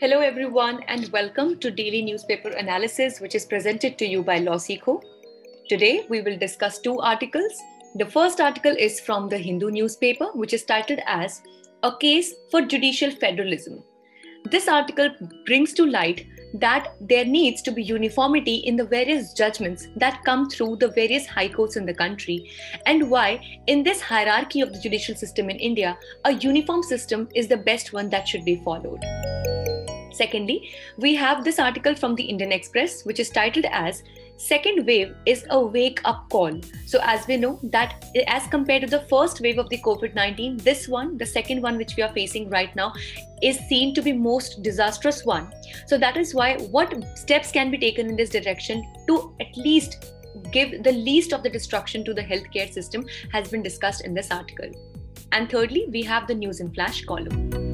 Hello, everyone, and welcome to Daily Newspaper Analysis, which is presented to you by LawSikho. Today, we will discuss two articles. The first article is from the Hindu newspaper, which is titled as A Case for Judicial Federalism. This article brings to light that there needs to be uniformity in the various judgments that come through the various high courts in the country, and why, in this hierarchy of the judicial system in India, a uniform system is the best one that should be followed. Secondly, we have this article from the Indian Express, which is titled as Second Wave is a Wake Up Call. So, as we know, that as compared to the first wave of the COVID 19, this one, the second one which we are facing right now, is seen to be most disastrous one. So, that is why what steps can be taken in this direction to at least give the least of the destruction to the healthcare system has been discussed in this article. And thirdly, we have the News in Flash column.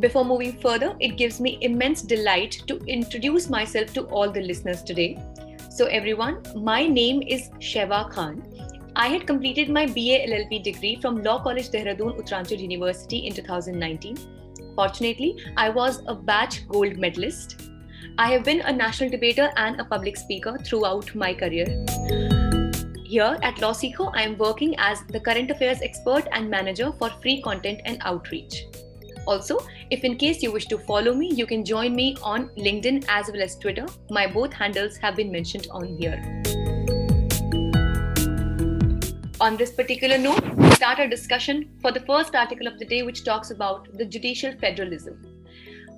Before moving further, it gives me immense delight to introduce myself to all the listeners today. So, everyone, my name is Sheva Khan. I had completed my BA LLB degree from Law College Dehradun Uttaranchal University in 2019. Fortunately, I was a batch gold medalist. I have been a national debater and a public speaker throughout my career. Here at LawSikho, I am working as the current affairs expert and manager for free content and outreach. Also, if in case you wish to follow me, you can join me on LinkedIn as well as Twitter. My both handles have been mentioned on here. On this particular note, we start our discussion for the first article of the day, which talks about the judicial federalism.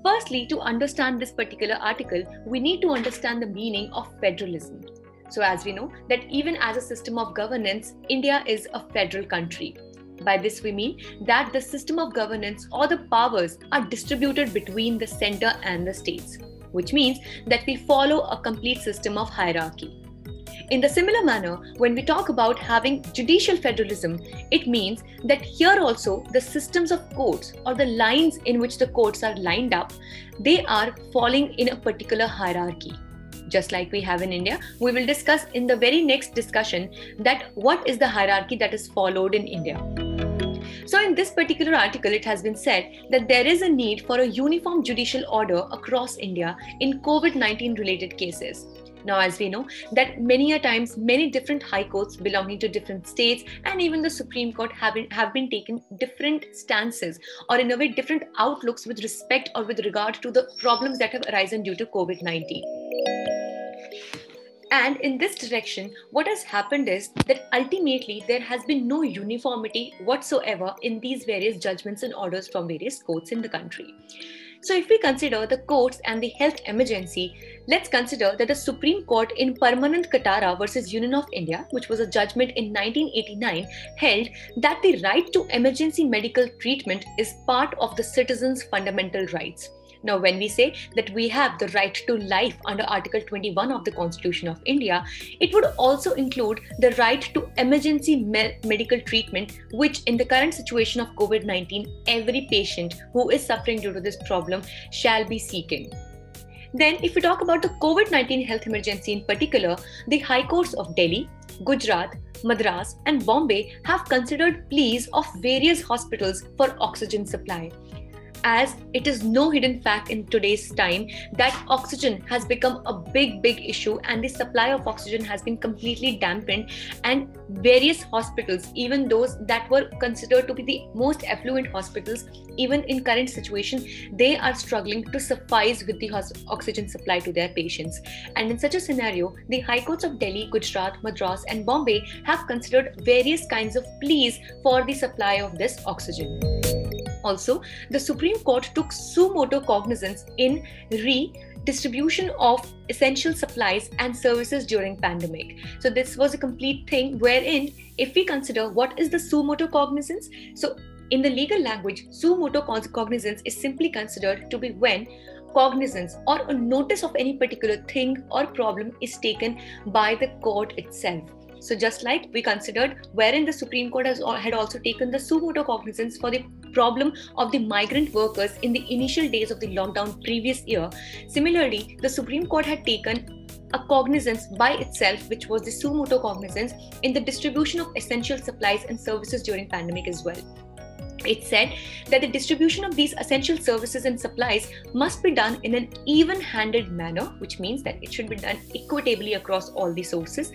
Firstly, to understand this particular article, we need to understand the meaning of federalism. So, as we know, that even as a system of governance, India is a federal country. By this, we mean that the system of governance or the powers are distributed between the center and the states, which means that we follow a complete system of hierarchy. In the similar manner, when we talk about having judicial federalism, it means that here also the systems of courts or the lines in which the courts are lined up, they are falling in a particular hierarchy just like we have in India. We will discuss in the very next discussion that what is the hierarchy that is followed in India. So, in this particular article, it has been said that there is a need for a uniform judicial order across India in COVID 19 related cases. Now, as we know, that many a times many different high courts belonging to different states and even the Supreme Court have been, have been taken different stances or in a way different outlooks with respect or with regard to the problems that have arisen due to COVID 19. And in this direction, what has happened is that ultimately there has been no uniformity whatsoever in these various judgments and orders from various courts in the country. So, if we consider the courts and the health emergency, let's consider that the Supreme Court in Parmanand Katara versus Union of India, which was a judgment in 1989, held that the right to emergency medical treatment is part of the citizens' fundamental rights. Now, when we say that we have the right to life under Article 21 of the Constitution of India, it would also include the right to emergency me- medical treatment, which, in the current situation of COVID 19, every patient who is suffering due to this problem shall be seeking. Then, if we talk about the COVID 19 health emergency in particular, the High Courts of Delhi, Gujarat, Madras, and Bombay have considered pleas of various hospitals for oxygen supply as it is no hidden fact in today's time that oxygen has become a big big issue and the supply of oxygen has been completely dampened and various hospitals even those that were considered to be the most affluent hospitals even in current situation they are struggling to suffice with the oxygen supply to their patients. And in such a scenario the high courts of delhi gujarat madras and bombay have considered various kinds of pleas for the supply of this oxygen also, the Supreme Court took suo motu cognizance in redistribution of essential supplies and services during pandemic. So this was a complete thing wherein if we consider what is the suo motu cognizance, so in the legal language, suo motu cognizance is simply considered to be when cognizance or a notice of any particular thing or problem is taken by the court itself. So, just like we considered, wherein the Supreme Court has had also taken the suo motu cognizance for the problem of the migrant workers in the initial days of the lockdown previous year, similarly, the Supreme Court had taken a cognizance by itself, which was the suo motu cognizance in the distribution of essential supplies and services during pandemic as well. it said that the distribution of these essential services and supplies must be done in an even handed manner, which means that it should be done equitably across all the sources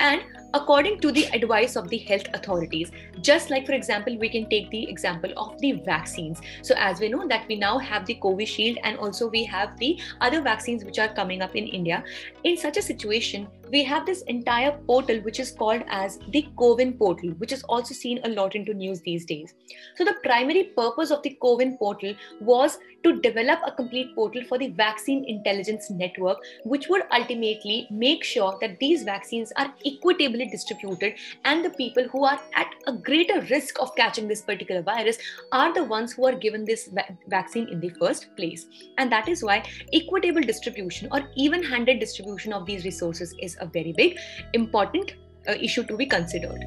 and according to the advice of the health authorities just like for example we can take the example of the vaccines. So as we know that we now have the Covishield and also we have the other vaccines which are coming up in india. In such a situation we have this entire portal which is called as the CoWIN portal, which is also seen a lot into news these days. So the primary purpose of the CoWIN portal was to develop a complete portal for the vaccine intelligence network, which would ultimately make sure that these vaccines are equitably distributed and the people who are at a greater risk of catching this particular virus are the ones who are given this va- vaccine in the first place. And that is why equitable distribution or even handed distribution of these resources is a very big, important uh, issue to be considered.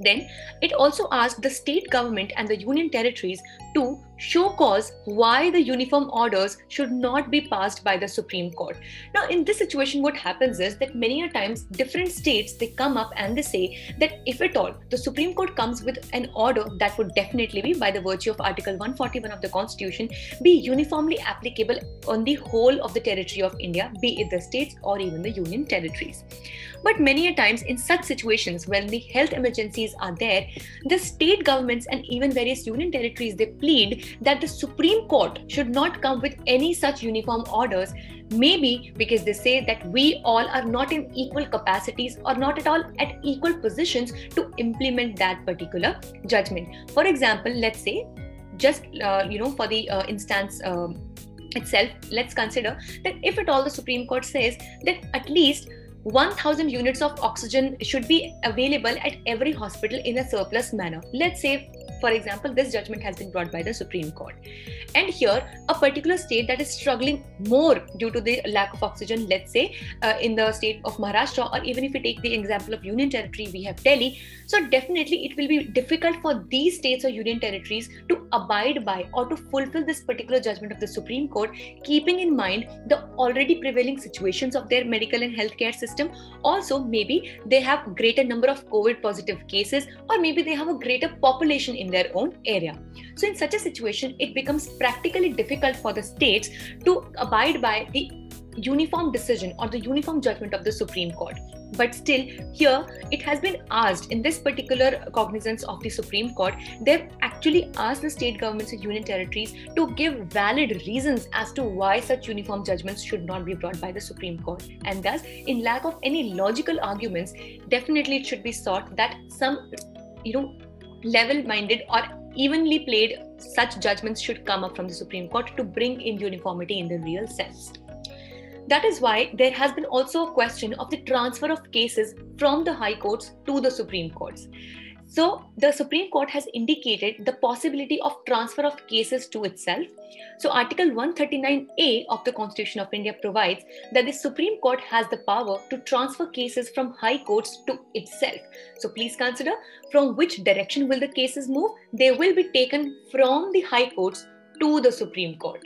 Then it also asked the state government and the union territories to show cause why the uniform orders should not be passed by the Supreme Court. Now, in this situation, what happens is that many a times different states they come up and they say that if at all the Supreme Court comes with an order that would definitely be by the virtue of Article 141 of the Constitution be uniformly applicable on the whole of the territory of India, be it the states or even the union territories. But many a times in such situations when the health emergencies are there, the state governments and even various union territories they plead that the Supreme Court should not come with any such uniform orders. Maybe because they say that we all are not in equal capacities or not at all at equal positions to implement that particular judgment. For example, let's say, just uh, you know, for the uh, instance. Um, itself let's consider that if at all the supreme court says that at least 1000 units of oxygen should be available at every hospital in a surplus manner. Let's say, for example, this judgment has been brought by the Supreme Court. And here, a particular state that is struggling more due to the lack of oxygen, let's say uh, in the state of Maharashtra, or even if we take the example of Union Territory, we have Delhi. So, definitely, it will be difficult for these states or Union Territories to abide by or to fulfill this particular judgment of the Supreme Court, keeping in mind the already prevailing situations of their medical and healthcare system. Also, maybe they have greater number of COVID positive cases, or maybe they have a greater population in their own area. So, in such a situation, it becomes practically difficult for the states to abide by the uniform decision or the uniform judgment of the Supreme Court. But still, here it has been asked in this particular cognizance of the Supreme Court, they've actually asked the state governments and union territories to give valid reasons as to why such uniform judgments should not be brought by the Supreme Court. And thus, in lack of any logical arguments, definitely it should be sought that some, you know, level minded or evenly played such judgments should come up from the Supreme Court to bring in uniformity in the real sense. That is why there has been also a question of the transfer of cases from the high courts to the Supreme Courts. So, the Supreme Court has indicated the possibility of transfer of cases to itself. So, Article 139A of the Constitution of India provides that the Supreme Court has the power to transfer cases from high courts to itself. So, please consider from which direction will the cases move? They will be taken from the high courts to the Supreme Court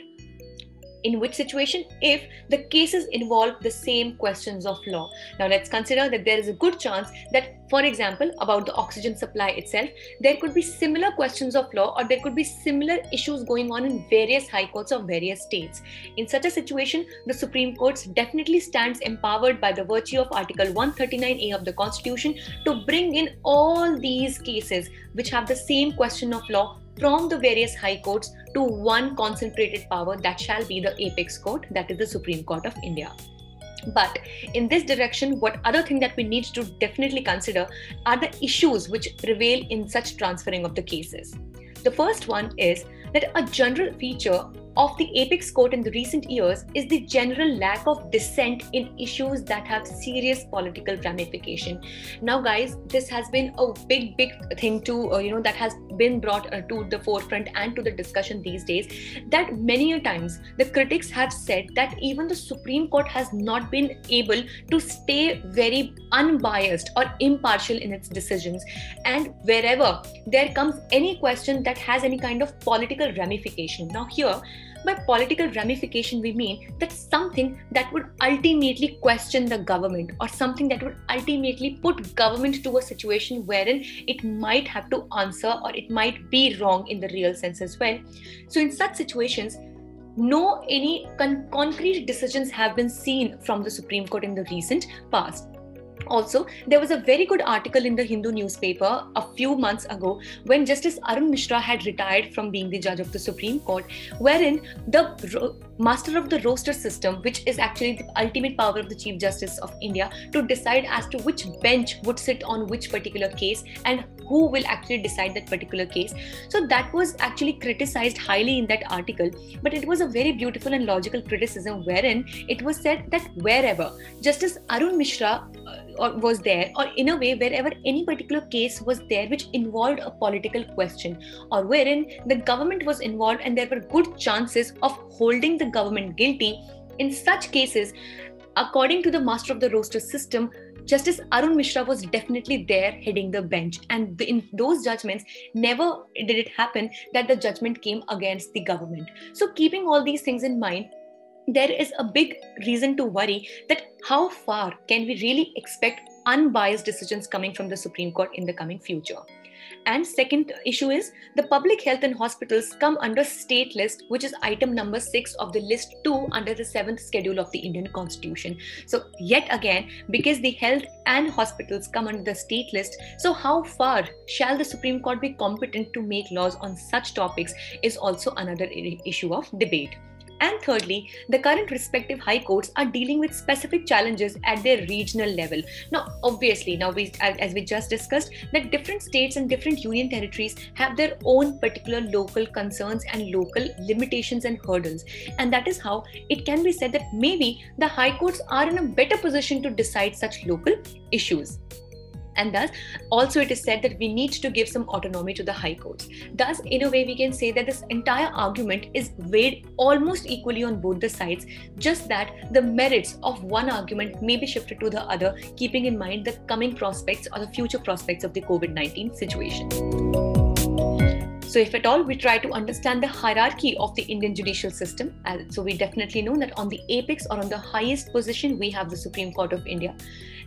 in which situation if the cases involve the same questions of law. Now let's consider that there is a good chance that for example about the oxygen supply itself there could be similar questions of law or there could be similar issues going on in various high courts of various states. In such a situation the supreme court definitely stands empowered by the virtue of article 139a of the constitution to bring in all these cases which have the same question of law from the various high courts to one concentrated power that shall be the apex court, that is the Supreme Court of India. But in this direction, what other thing that we need to definitely consider are the issues which prevail in such transferring of the cases. The first one is that a general feature of the apex court in the recent years is the general lack of dissent in issues that have serious political ramification. Now guys this has been a big big thing to uh, you know that has been brought uh, to the forefront and to the discussion these days that many a times the critics have said that even the supreme court has not been able to stay very unbiased or impartial in its decisions. And wherever there comes any question that has any kind of political ramification. Now here by political ramification, we mean that something that would ultimately question the government or something that would ultimately put government to a situation wherein it might have to answer or it might be wrong in the real sense as well. So, in such situations, no any con- concrete decisions have been seen from the Supreme Court in the recent past. Also, there was a very good article in the Hindu newspaper a few months ago when Justice Arun Mishra had retired from being the judge of the Supreme Court, wherein the master of the roster system, which is actually the ultimate power of the Chief Justice of India, to decide as to which bench would sit on which particular case and who will actually decide that particular case. So that was actually criticized highly in that article, but it was a very beautiful and logical criticism wherein it was said that wherever Justice Arun Mishra uh, was there, or in a way, wherever any particular case was there which involved a political question, or wherein the government was involved and there were good chances of holding the government guilty, in such cases, according to the master of the roster system, Justice Arun Mishra was definitely there heading the bench. And in those judgments, never did it happen that the judgment came against the government. So, keeping all these things in mind, there is a big reason to worry that how far can we really expect unbiased decisions coming from the Supreme Court in the coming future? And second issue is the public health and hospitals come under state list, which is item number six of the list two under the seventh schedule of the Indian Constitution. So yet again, because the health and hospitals come under the state list, so how far shall the Supreme Court be competent to make laws on such topics is also another issue of debate. And thirdly, the current respective high courts are dealing with specific challenges at their regional level. Now, obviously, now we, as we just discussed, that different states and different union territories have their own particular local concerns and local limitations and hurdles. And that is how it can be said that maybe the high courts are in a better position to decide such local issues and thus also it is said that we need to give some autonomy to the high courts thus in a way we can say that this entire argument is weighed almost equally on both the sides just that the merits of one argument may be shifted to the other keeping in mind the coming prospects or the future prospects of the covid-19 situation so, if at all we try to understand the hierarchy of the Indian judicial system, uh, so we definitely know that on the apex or on the highest position, we have the Supreme Court of India.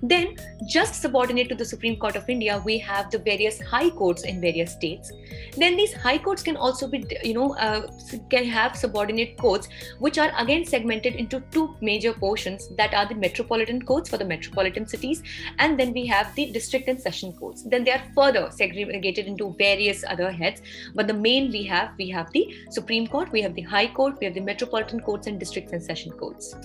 Then, just subordinate to the Supreme Court of India, we have the various high courts in various states. Then, these high courts can also be, you know, uh, can have subordinate courts, which are again segmented into two major portions that are the metropolitan courts for the metropolitan cities, and then we have the district and session courts. Then they are further segregated into various other heads, but the main we have we have the Supreme Court, we have the High Court, we have the metropolitan courts, and districts and session courts.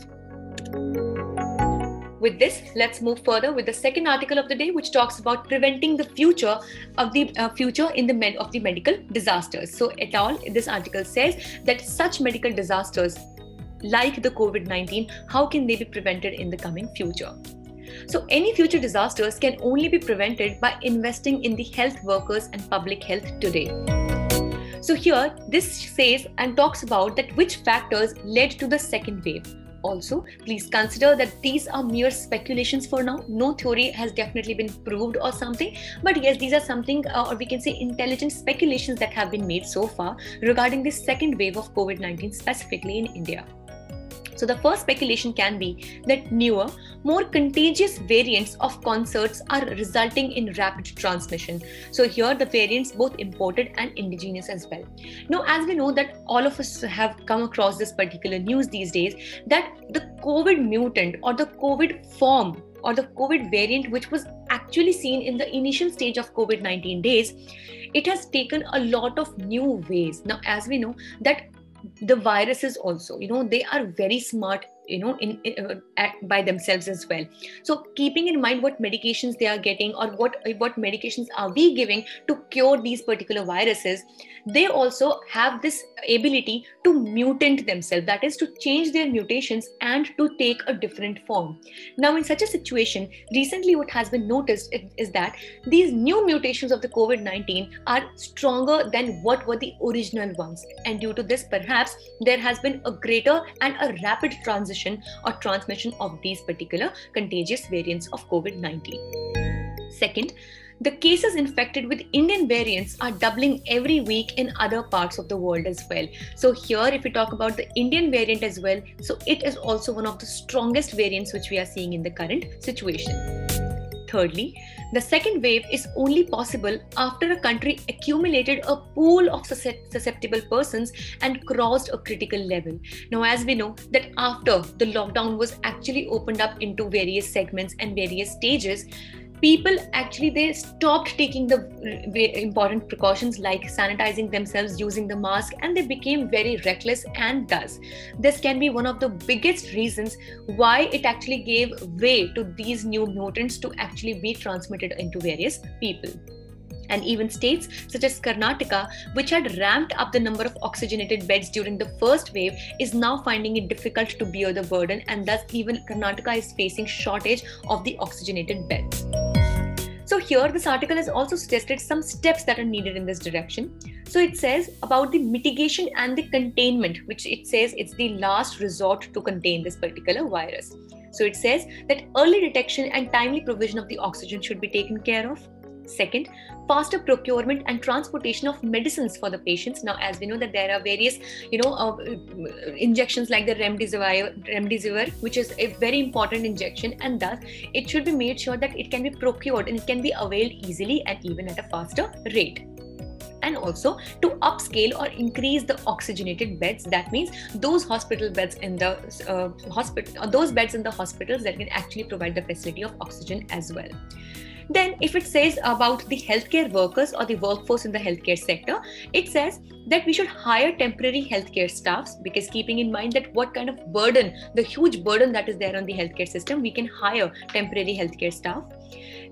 With this, let's move further with the second article of the day, which talks about preventing the future of the uh, future in the of the medical disasters. So, et al. This article says that such medical disasters, like the COVID-19, how can they be prevented in the coming future? So, any future disasters can only be prevented by investing in the health workers and public health today. So, here this says and talks about that which factors led to the second wave also, please consider that these are mere speculations for now. No theory has definitely been proved or something. But yes, these are something, uh, or we can say intelligent speculations that have been made so far regarding this second wave of COVID 19, specifically in India. So, the first speculation can be that newer, more contagious variants of concerts are resulting in rapid transmission. So, here the variants both imported and indigenous as well. Now, as we know that all of us have come across this particular news these days, that the COVID mutant or the COVID form or the COVID variant, which was actually seen in the initial stage of COVID 19 days, it has taken a lot of new ways. Now, as we know, that the viruses also. You know they are very smart you know in, uh, by themselves as well. So keeping in mind what medications they are getting or what what medications are we giving to cure these particular viruses they also have this ability to mutant themselves. That is to change their mutations and to take a different form. Now in such a situation recently what has been noticed is that these new mutations of the covid-19 are stronger than what were the original ones. And due to this perhaps there has been a greater and a rapid transition or transmission of these particular contagious variants of covid-19 second the cases infected with Indian variants are doubling every week in other parts of the world as well. So, here, if we talk about the Indian variant as well, so it is also one of the strongest variants which we are seeing in the current situation. Thirdly, the second wave is only possible after a country accumulated a pool of susceptible persons and crossed a critical level. Now, as we know, that after the lockdown was actually opened up into various segments and various stages, people actually they stopped taking the uh, uh, important precautions like sanitizing themselves using the mask and they became very reckless and thus this can be one of the biggest reasons why it actually gave way to these new mutants to actually be transmitted into various people and even states such as Karnataka, which had ramped up the number of oxygenated beds during the first wave, is now finding it difficult to bear the burden, and thus even Karnataka is facing shortage of the oxygenated beds. So here this article has also suggested some steps that are needed in this direction. So it says about the mitigation and the containment, which it says it's the last resort to contain this particular virus. So it says that early detection and timely provision of the oxygen should be taken care of. Second, faster procurement and transportation of medicines for the patients. Now, as we know that there are various, you know, uh, injections like the remdesivir, remdesivir, which is a very important injection, and thus it should be made sure that it can be procured and it can be availed easily and even at a faster rate and also to upscale or increase the oxygenated beds that means those hospital beds in the uh, hospital those beds in the hospitals that can actually provide the facility of oxygen as well then, if it says about the healthcare workers or the workforce in the healthcare sector, it says that we should hire temporary healthcare staffs because keeping in mind that what kind of burden, the huge burden that is there on the healthcare system, we can hire temporary healthcare staff.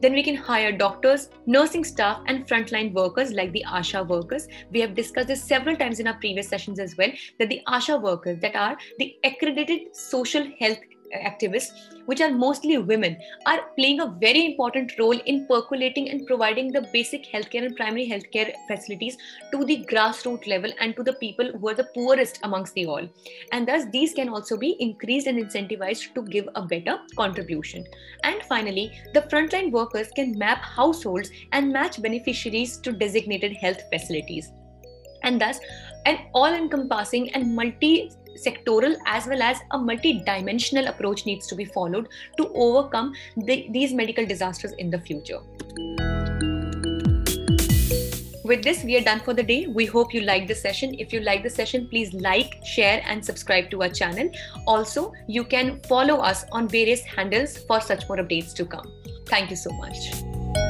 Then we can hire doctors, nursing staff, and frontline workers like the ASHA workers. We have discussed this several times in our previous sessions as well that the ASHA workers that are the accredited social health activists, which are mostly women, are playing a very important role in percolating and providing the basic healthcare and primary healthcare facilities to the grassroots level and to the people who are the poorest amongst the all. And thus, these can also be increased and incentivized to give a better contribution. And finally, the frontline workers can map households and match beneficiaries to designated health facilities. And thus, an all encompassing and multi sectoral as well as a multi-dimensional approach needs to be followed to overcome the, these medical disasters in the future. With this, we are done for the day. We hope you like the session. If you like the session, please like, share, and subscribe to our channel. Also, you can follow us on various handles for such more updates to come. Thank you so much.